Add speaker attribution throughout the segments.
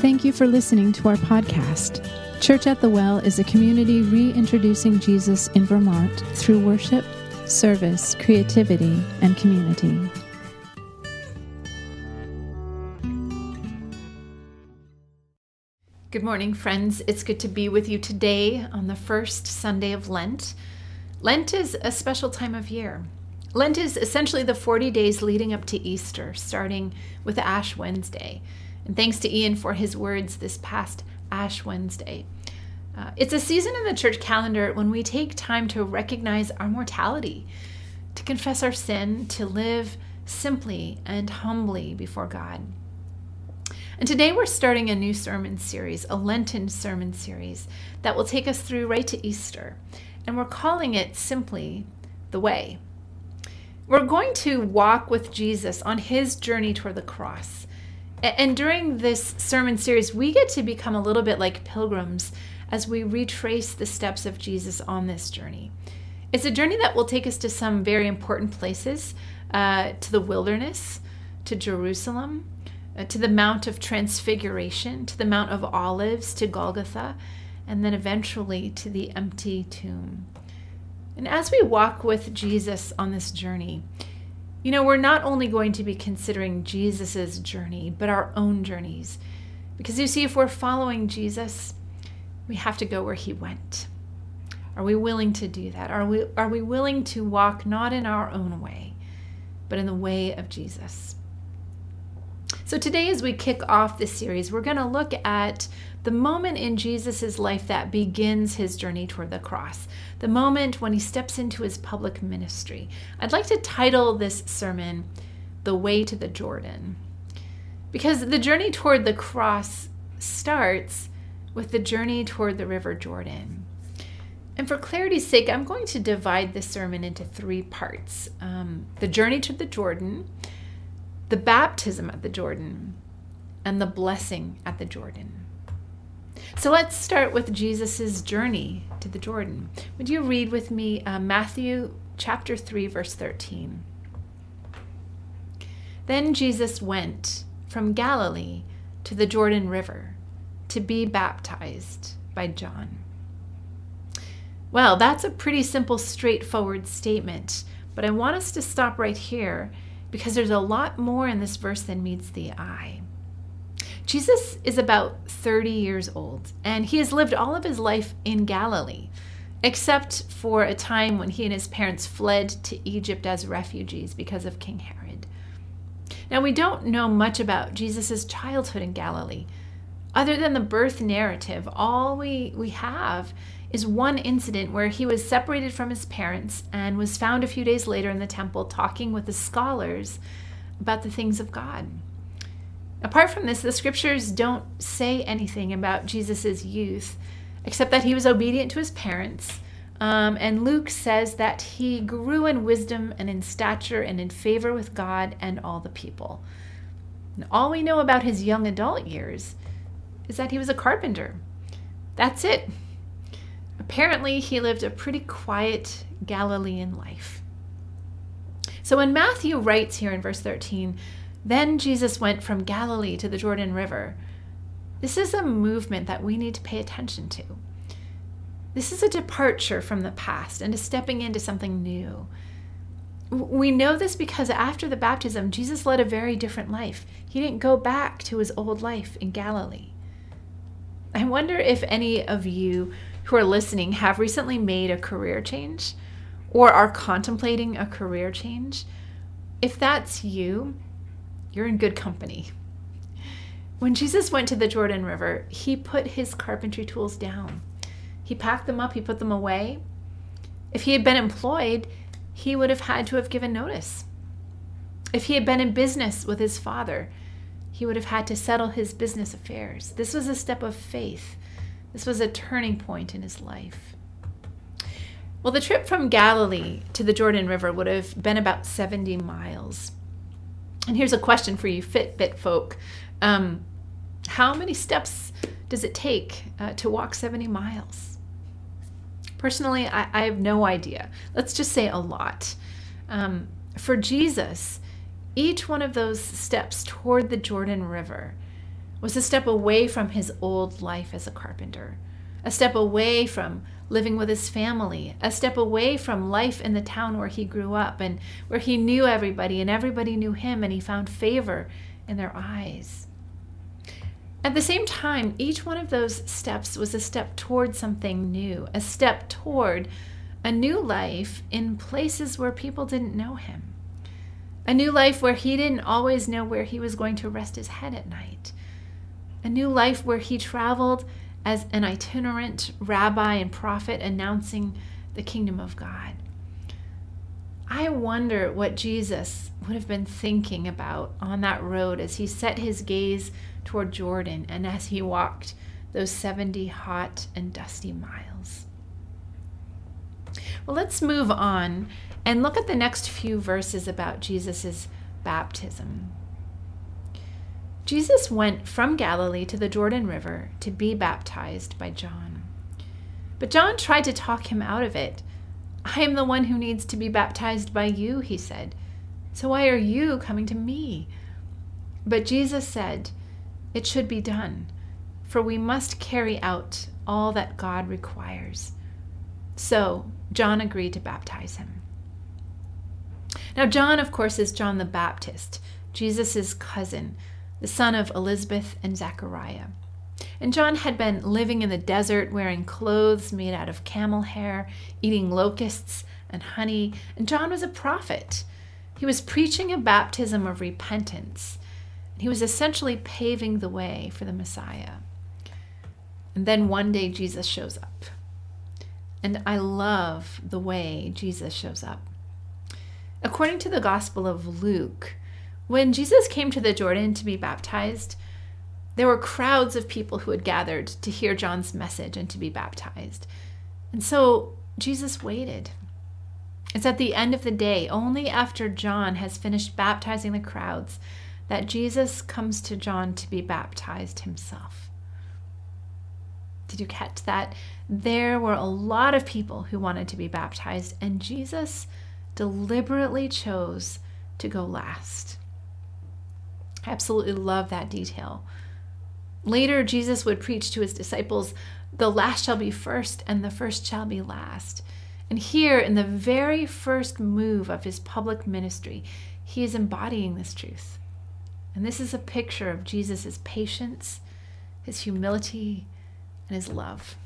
Speaker 1: Thank you for listening to our podcast. Church at the Well is a community reintroducing Jesus in Vermont through worship, service, creativity, and community.
Speaker 2: Good morning, friends. It's good to be with you today on the first Sunday of Lent. Lent is a special time of year. Lent is essentially the 40 days leading up to Easter, starting with Ash Wednesday. And thanks to Ian for his words this past Ash Wednesday. Uh, it's a season in the church calendar when we take time to recognize our mortality, to confess our sin, to live simply and humbly before God. And today we're starting a new sermon series, a Lenten sermon series that will take us through right to Easter. And we're calling it simply The Way. We're going to walk with Jesus on his journey toward the cross. And during this sermon series, we get to become a little bit like pilgrims as we retrace the steps of Jesus on this journey. It's a journey that will take us to some very important places uh, to the wilderness, to Jerusalem, uh, to the Mount of Transfiguration, to the Mount of Olives, to Golgotha, and then eventually to the empty tomb. And as we walk with Jesus on this journey, you know, we're not only going to be considering Jesus' journey, but our own journeys. Because you see, if we're following Jesus, we have to go where he went. Are we willing to do that? Are we, are we willing to walk not in our own way, but in the way of Jesus? So, today, as we kick off this series, we're going to look at the moment in Jesus' life that begins his journey toward the cross, the moment when he steps into his public ministry. I'd like to title this sermon, The Way to the Jordan, because the journey toward the cross starts with the journey toward the River Jordan. And for clarity's sake, I'm going to divide this sermon into three parts um, the journey to the Jordan the baptism at the Jordan, and the blessing at the Jordan. So let's start with Jesus' journey to the Jordan. Would you read with me uh, Matthew chapter 3, verse 13? Then Jesus went from Galilee to the Jordan River to be baptized by John. Well, that's a pretty simple, straightforward statement, but I want us to stop right here because there's a lot more in this verse than meets the eye. Jesus is about 30 years old, and he has lived all of his life in Galilee, except for a time when he and his parents fled to Egypt as refugees because of King Herod. Now, we don't know much about Jesus' childhood in Galilee. Other than the birth narrative, all we, we have is one incident where he was separated from his parents and was found a few days later in the temple talking with the scholars about the things of God. Apart from this, the scriptures don't say anything about Jesus' youth, except that he was obedient to his parents. Um, and Luke says that he grew in wisdom and in stature and in favor with God and all the people. And all we know about his young adult years is that he was a carpenter. That's it. Apparently, he lived a pretty quiet Galilean life. So when Matthew writes here in verse 13, then Jesus went from Galilee to the Jordan River, this is a movement that we need to pay attention to. This is a departure from the past and a stepping into something new. We know this because after the baptism, Jesus led a very different life. He didn't go back to his old life in Galilee. I wonder if any of you who are listening have recently made a career change or are contemplating a career change, if that's you, you're in good company. When Jesus went to the Jordan River, he put his carpentry tools down. He packed them up, he put them away. If he had been employed, he would have had to have given notice. If he had been in business with his father, he would have had to settle his business affairs. This was a step of faith this was a turning point in his life. Well, the trip from Galilee to the Jordan River would have been about 70 miles. And here's a question for you, Fitbit folk. Um, how many steps does it take uh, to walk 70 miles? Personally, I, I, have no idea. Let's just say a lot. Um, for Jesus, each one of those steps toward the Jordan River was a step away from his old life as a carpenter, a step away from living with his family, a step away from life in the town where he grew up and where he knew everybody and everybody knew him and he found favor in their eyes. At the same time, each one of those steps was a step toward something new, a step toward a new life in places where people didn't know him. A new life where he didn't always know where he was going to rest his head at night. A new life where he traveled as an itinerant rabbi and prophet announcing the kingdom of God. I wonder what Jesus would have been thinking about on that road as he set his gaze toward Jordan and as he walked those 70 hot and dusty miles. Well, let's move on and look at the next few verses about Jesus' baptism. Jesus went from Galilee to the Jordan River to be baptized by John. But John tried to talk him out of it. I am the one who needs to be baptized by you, he said. So why are you coming to me? But Jesus said, It should be done, for we must carry out all that God requires. So John agreed to baptize him. Now, John, of course, is John the Baptist, Jesus' cousin, the son of Elizabeth and Zechariah. And John had been living in the desert, wearing clothes made out of camel hair, eating locusts and honey. And John was a prophet. He was preaching a baptism of repentance. He was essentially paving the way for the Messiah. And then one day Jesus shows up. And I love the way Jesus shows up. According to the Gospel of Luke, when Jesus came to the Jordan to be baptized, there were crowds of people who had gathered to hear John's message and to be baptized. And so Jesus waited. It's at the end of the day, only after John has finished baptizing the crowds, that Jesus comes to John to be baptized himself. Did you catch that? There were a lot of people who wanted to be baptized, and Jesus deliberately chose to go last. Absolutely love that detail. Later, Jesus would preach to his disciples, The last shall be first, and the first shall be last. And here, in the very first move of his public ministry, he is embodying this truth. And this is a picture of Jesus' patience, his humility, and his love.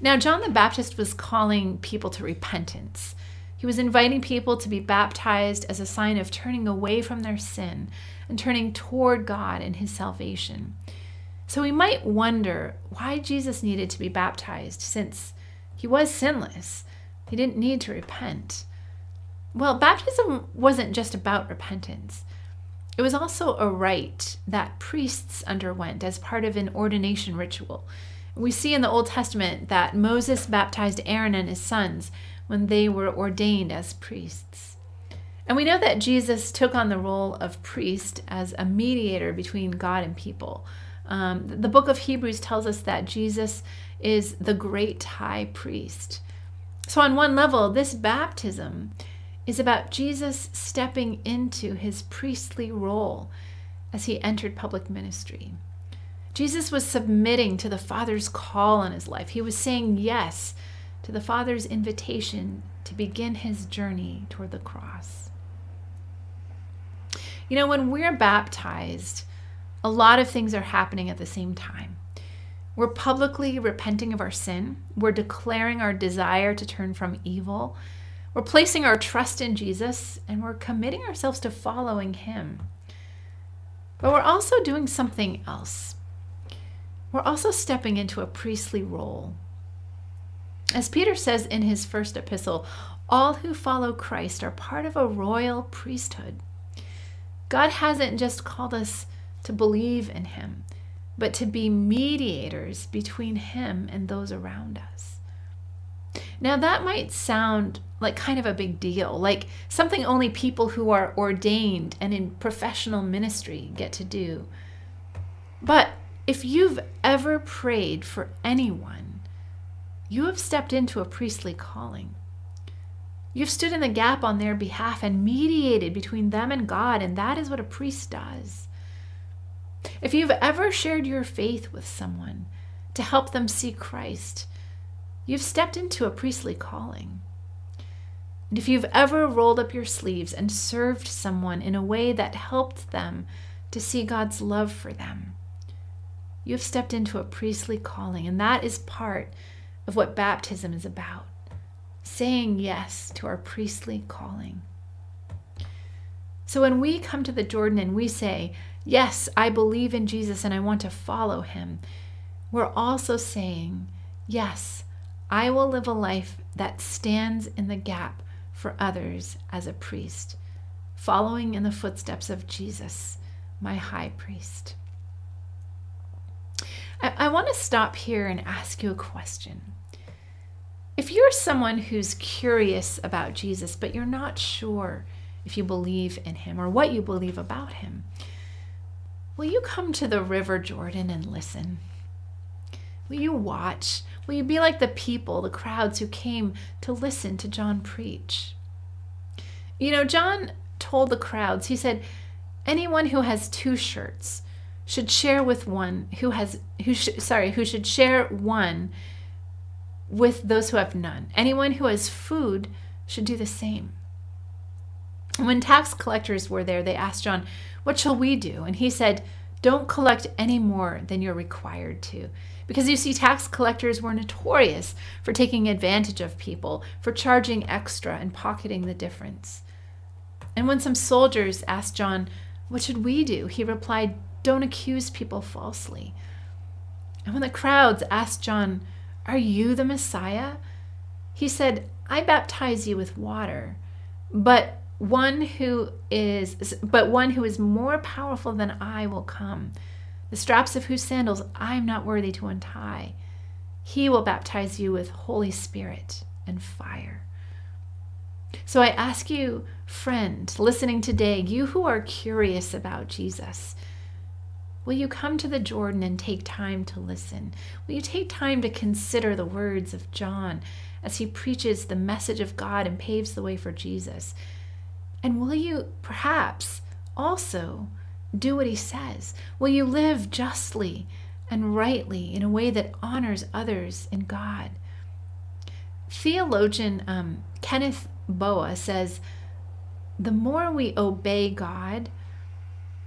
Speaker 2: Now, John the Baptist was calling people to repentance. He was inviting people to be baptized as a sign of turning away from their sin and turning toward God and his salvation. So we might wonder why Jesus needed to be baptized since he was sinless. He didn't need to repent. Well, baptism wasn't just about repentance. It was also a rite that priests underwent as part of an ordination ritual. We see in the Old Testament that Moses baptized Aaron and his sons when they were ordained as priests. And we know that Jesus took on the role of priest as a mediator between God and people. Um, the book of Hebrews tells us that Jesus is the great high priest. So, on one level, this baptism is about Jesus stepping into his priestly role as he entered public ministry. Jesus was submitting to the Father's call on his life. He was saying yes to the Father's invitation to begin his journey toward the cross. You know, when we're baptized, a lot of things are happening at the same time. We're publicly repenting of our sin, we're declaring our desire to turn from evil, we're placing our trust in Jesus, and we're committing ourselves to following him. But we're also doing something else. We're also stepping into a priestly role. As Peter says in his first epistle, all who follow Christ are part of a royal priesthood. God hasn't just called us to believe in him, but to be mediators between him and those around us. Now, that might sound like kind of a big deal, like something only people who are ordained and in professional ministry get to do. But if you've ever prayed for anyone, you have stepped into a priestly calling. You've stood in the gap on their behalf and mediated between them and God, and that is what a priest does. If you've ever shared your faith with someone to help them see Christ, you've stepped into a priestly calling. And if you've ever rolled up your sleeves and served someone in a way that helped them to see God's love for them, you've stepped into a priestly calling. And that is part of what baptism is about saying yes to our priestly calling. So when we come to the Jordan and we say, Yes, I believe in Jesus and I want to follow him, we're also saying, Yes, I will live a life that stands in the gap for others as a priest, following in the footsteps of Jesus, my high priest. I, I want to stop here and ask you a question. If you're someone who's curious about Jesus, but you're not sure if you believe in him or what you believe about him, will you come to the River Jordan and listen? Will you watch? Will you be like the people, the crowds who came to listen to John preach? You know, John told the crowds, he said, anyone who has two shirts should share with one who has who sh- sorry, who should share one with those who have none. Anyone who has food should do the same. When tax collectors were there, they asked John, What shall we do? And he said, Don't collect any more than you're required to. Because you see, tax collectors were notorious for taking advantage of people, for charging extra and pocketing the difference. And when some soldiers asked John, What should we do? he replied, Don't accuse people falsely. And when the crowds asked John, are you the Messiah? He said, I baptize you with water, but one who is but one who is more powerful than I will come, the straps of whose sandals I am not worthy to untie. He will baptize you with Holy Spirit and fire. So I ask you, friend, listening today, you who are curious about Jesus, Will you come to the Jordan and take time to listen? Will you take time to consider the words of John as he preaches the message of God and paves the way for Jesus? And will you perhaps also do what he says? Will you live justly and rightly in a way that honors others and God? Theologian um, Kenneth Boa says, The more we obey God,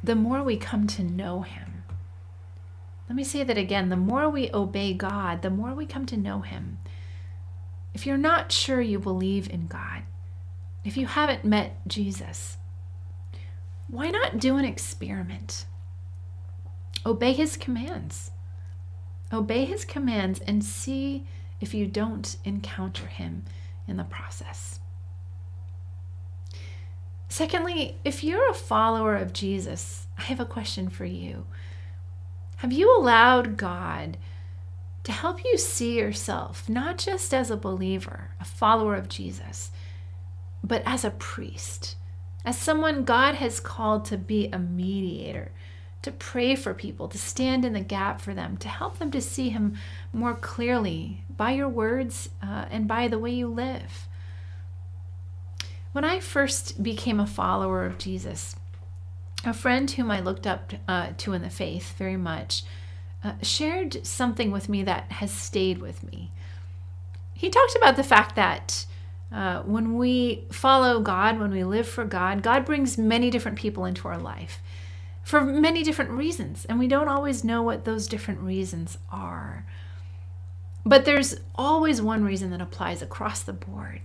Speaker 2: the more we come to know Him. Let me say that again. The more we obey God, the more we come to know Him. If you're not sure you believe in God, if you haven't met Jesus, why not do an experiment? Obey His commands. Obey His commands and see if you don't encounter Him in the process. Secondly, if you're a follower of Jesus, I have a question for you. Have you allowed God to help you see yourself not just as a believer, a follower of Jesus, but as a priest, as someone God has called to be a mediator, to pray for people, to stand in the gap for them, to help them to see Him more clearly by your words uh, and by the way you live? When I first became a follower of Jesus, a friend whom I looked up uh, to in the faith very much uh, shared something with me that has stayed with me. He talked about the fact that uh, when we follow God, when we live for God, God brings many different people into our life for many different reasons, and we don't always know what those different reasons are. But there's always one reason that applies across the board.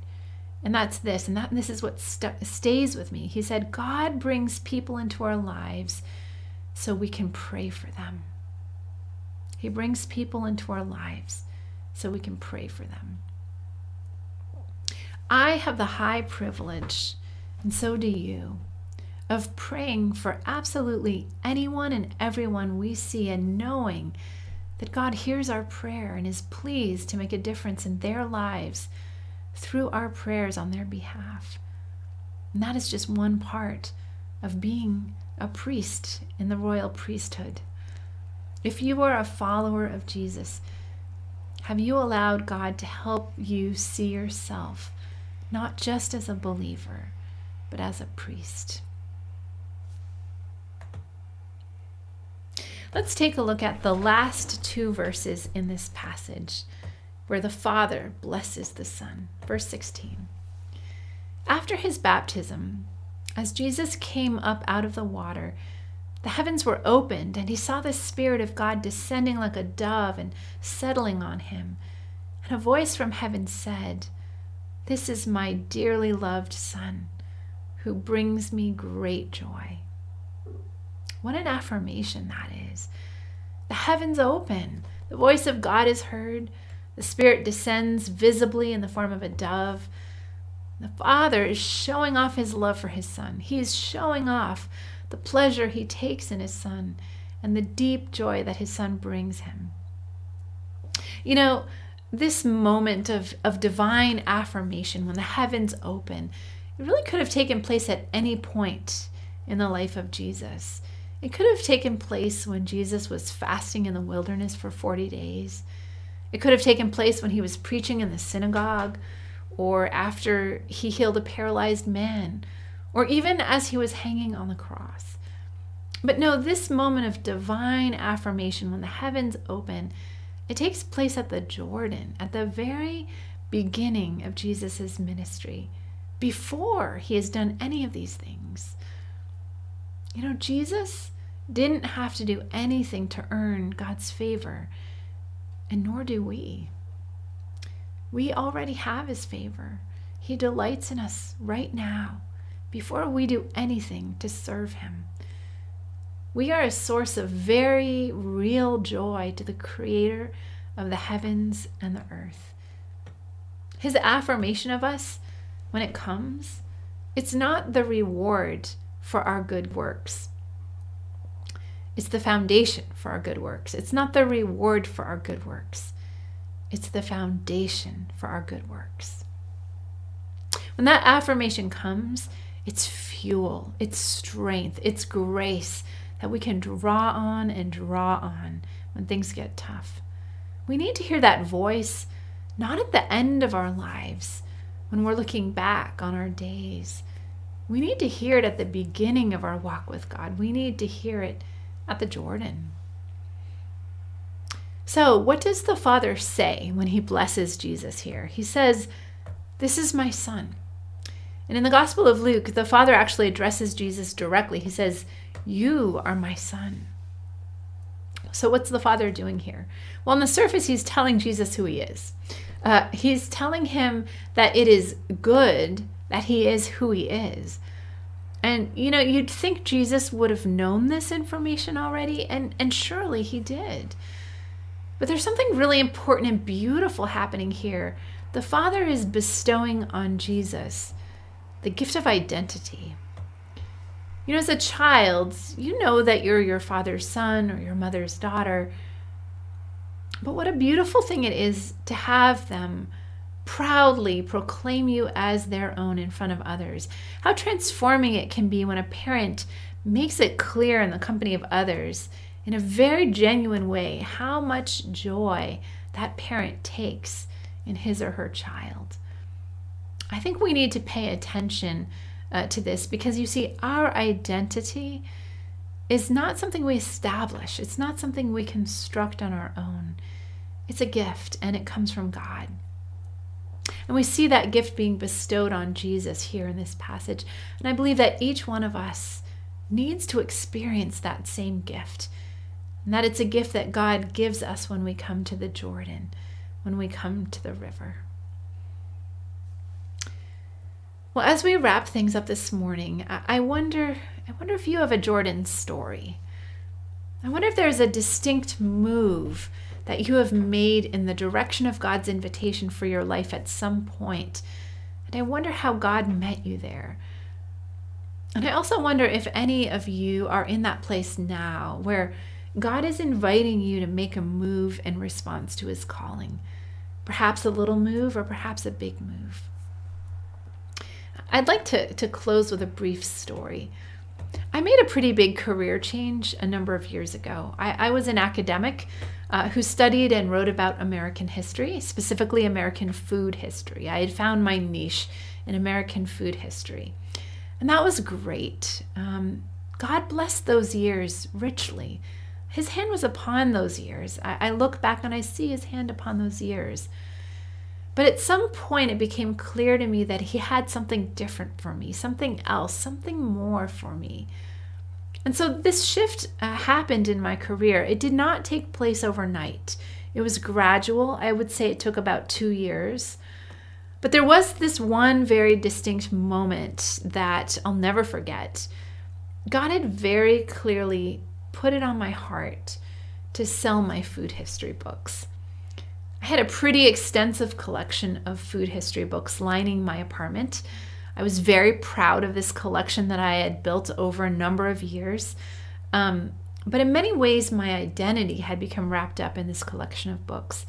Speaker 2: And that's this, and that and this is what st- stays with me. He said, God brings people into our lives so we can pray for them. He brings people into our lives so we can pray for them. I have the high privilege, and so do you, of praying for absolutely anyone and everyone we see and knowing that God hears our prayer and is pleased to make a difference in their lives through our prayers on their behalf. And that is just one part of being a priest in the royal priesthood. If you are a follower of Jesus, have you allowed God to help you see yourself not just as a believer, but as a priest. Let's take a look at the last two verses in this passage where the Father blesses the Son. Verse 16. After his baptism, as Jesus came up out of the water, the heavens were opened, and he saw the Spirit of God descending like a dove and settling on him. And a voice from heaven said, This is my dearly loved Son, who brings me great joy. What an affirmation that is. The heavens open, the voice of God is heard, the Spirit descends visibly in the form of a dove. The Father is showing off his love for his Son. He is showing off the pleasure he takes in his Son and the deep joy that his Son brings him. You know, this moment of, of divine affirmation, when the heavens open, it really could have taken place at any point in the life of Jesus. It could have taken place when Jesus was fasting in the wilderness for 40 days. It could have taken place when he was preaching in the synagogue, or after he healed a paralyzed man, or even as he was hanging on the cross. But no, this moment of divine affirmation, when the heavens open, it takes place at the Jordan, at the very beginning of Jesus' ministry, before he has done any of these things. You know, Jesus didn't have to do anything to earn God's favor, and nor do we. We already have his favor. He delights in us right now before we do anything to serve him. We are a source of very real joy to the creator of the heavens and the earth. His affirmation of us, when it comes, it's not the reward for our good works. It's the foundation for our good works. It's not the reward for our good works. It's the foundation for our good works. When that affirmation comes, it's fuel, it's strength, it's grace that we can draw on and draw on when things get tough. We need to hear that voice not at the end of our lives when we're looking back on our days. We need to hear it at the beginning of our walk with God. We need to hear it at the Jordan. So, what does the Father say when he blesses Jesus here? He says, This is my Son. And in the Gospel of Luke, the Father actually addresses Jesus directly. He says, You are my Son. So, what's the Father doing here? Well, on the surface, he's telling Jesus who he is. Uh, he's telling him that it is good that he is who he is. And you know, you'd think Jesus would have known this information already, and, and surely he did. But there's something really important and beautiful happening here. The Father is bestowing on Jesus the gift of identity. You know, as a child, you know that you're your father's son or your mother's daughter. But what a beautiful thing it is to have them proudly proclaim you as their own in front of others. How transforming it can be when a parent makes it clear in the company of others in a very genuine way how much joy that parent takes in his or her child. I think we need to pay attention uh, to this because you see, our identity is not something we establish, it's not something we construct on our own. It's a gift and it comes from God. And we see that gift being bestowed on Jesus here in this passage. And I believe that each one of us needs to experience that same gift and that it's a gift that God gives us when we come to the Jordan, when we come to the river. Well, as we wrap things up this morning, I wonder I wonder if you have a Jordan story. I wonder if there's a distinct move that you have made in the direction of God's invitation for your life at some point. And I wonder how God met you there. And I also wonder if any of you are in that place now where God is inviting you to make a move in response to his calling. Perhaps a little move or perhaps a big move. I'd like to, to close with a brief story. I made a pretty big career change a number of years ago. I, I was an academic uh, who studied and wrote about American history, specifically American food history. I had found my niche in American food history. And that was great. Um, God blessed those years richly. His hand was upon those years. I, I look back and I see his hand upon those years. But at some point, it became clear to me that he had something different for me, something else, something more for me. And so this shift uh, happened in my career. It did not take place overnight, it was gradual. I would say it took about two years. But there was this one very distinct moment that I'll never forget. God had very clearly put it on my heart to sell my food history books. I had a pretty extensive collection of food history books lining my apartment. I was very proud of this collection that I had built over a number of years. Um, but in many ways, my identity had become wrapped up in this collection of books.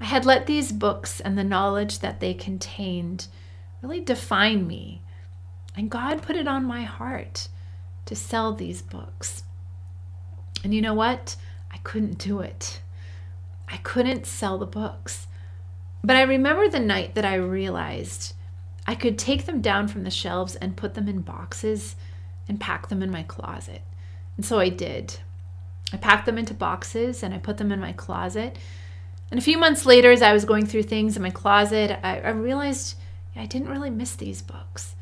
Speaker 2: I had let these books and the knowledge that they contained really define me. And God put it on my heart to sell these books. And you know what? I couldn't do it. I couldn't sell the books. But I remember the night that I realized I could take them down from the shelves and put them in boxes and pack them in my closet. And so I did. I packed them into boxes and I put them in my closet. And a few months later, as I was going through things in my closet, I, I realized I didn't really miss these books.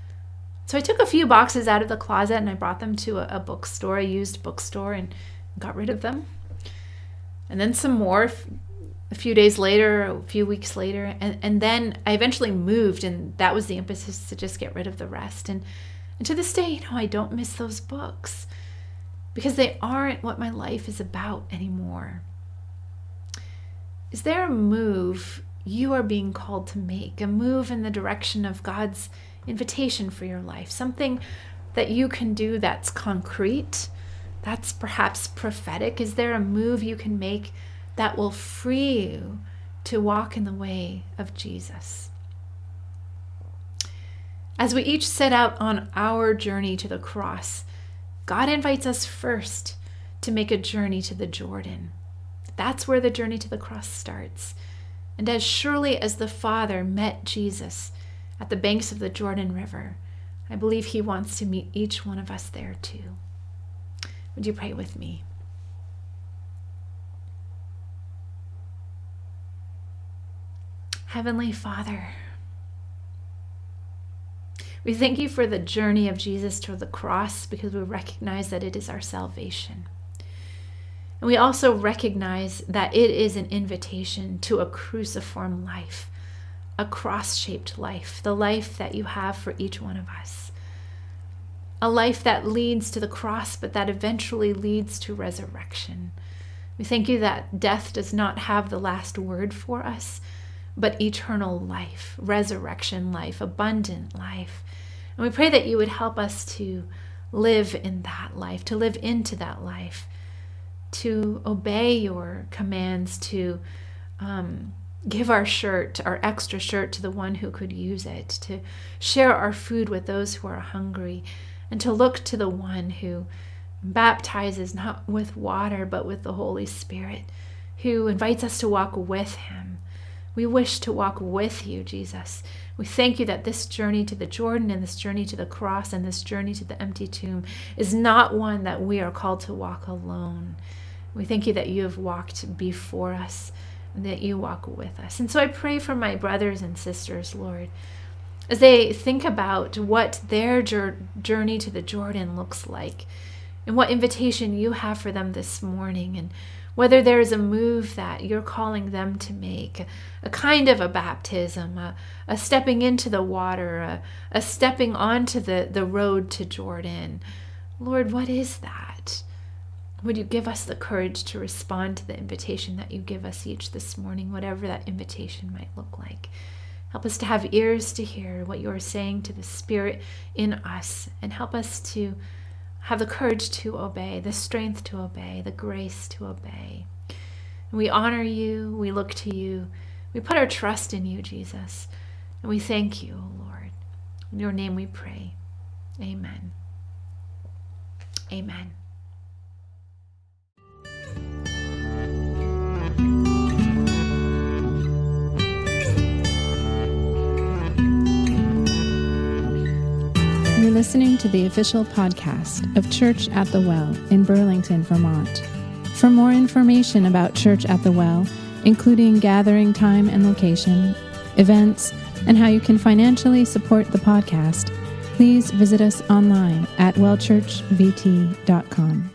Speaker 2: So I took a few boxes out of the closet and I brought them to a, a bookstore, a used bookstore, and got rid of them and then some more a few days later, a few weeks later, and, and then I eventually moved, and that was the impetus to just get rid of the rest. And, and to this day, you know, I don't miss those books because they aren't what my life is about anymore. Is there a move you are being called to make? A move in the direction of God's invitation for your life? Something that you can do that's concrete, that's perhaps prophetic? Is there a move you can make that will free you to walk in the way of Jesus? As we each set out on our journey to the cross, God invites us first to make a journey to the Jordan. That's where the journey to the cross starts. And as surely as the Father met Jesus at the banks of the Jordan River, I believe he wants to meet each one of us there too. Would you pray with me? Heavenly Father, we thank you for the journey of Jesus to the cross because we recognize that it is our salvation. And we also recognize that it is an invitation to a cruciform life, a cross shaped life, the life that you have for each one of us a life that leads to the cross, but that eventually leads to resurrection. We thank you that death does not have the last word for us, but eternal life, resurrection life, abundant life. And we pray that you would help us to live in that life, to live into that life, to obey your commands, to um, give our shirt, our extra shirt, to the one who could use it, to share our food with those who are hungry and to look to the one who baptizes not with water but with the Holy Spirit, who invites us to walk with him. We wish to walk with you, Jesus. We thank you that this journey to the Jordan and this journey to the cross and this journey to the empty tomb is not one that we are called to walk alone. We thank you that you have walked before us that you walk with us. And so I pray for my brothers and sisters, Lord, as they think about what their journey to the Jordan looks like and what invitation you have for them this morning and whether there is a move that you're calling them to make, a kind of a baptism, a, a stepping into the water, a, a stepping onto the, the road to Jordan. Lord, what is that? Would you give us the courage to respond to the invitation that you give us each this morning, whatever that invitation might look like? Help us to have ears to hear what you are saying to the Spirit in us, and help us to have the courage to obey, the strength to obey, the grace to obey. And we honor you, we look to you, we put our trust in you, Jesus, and we thank you, O Lord. In your name we pray. Amen. Amen.
Speaker 1: Listening to the official podcast of Church at the Well in Burlington, Vermont. For more information about Church at the Well, including gathering time and location, events, and how you can financially support the podcast, please visit us online at wellchurchvt.com.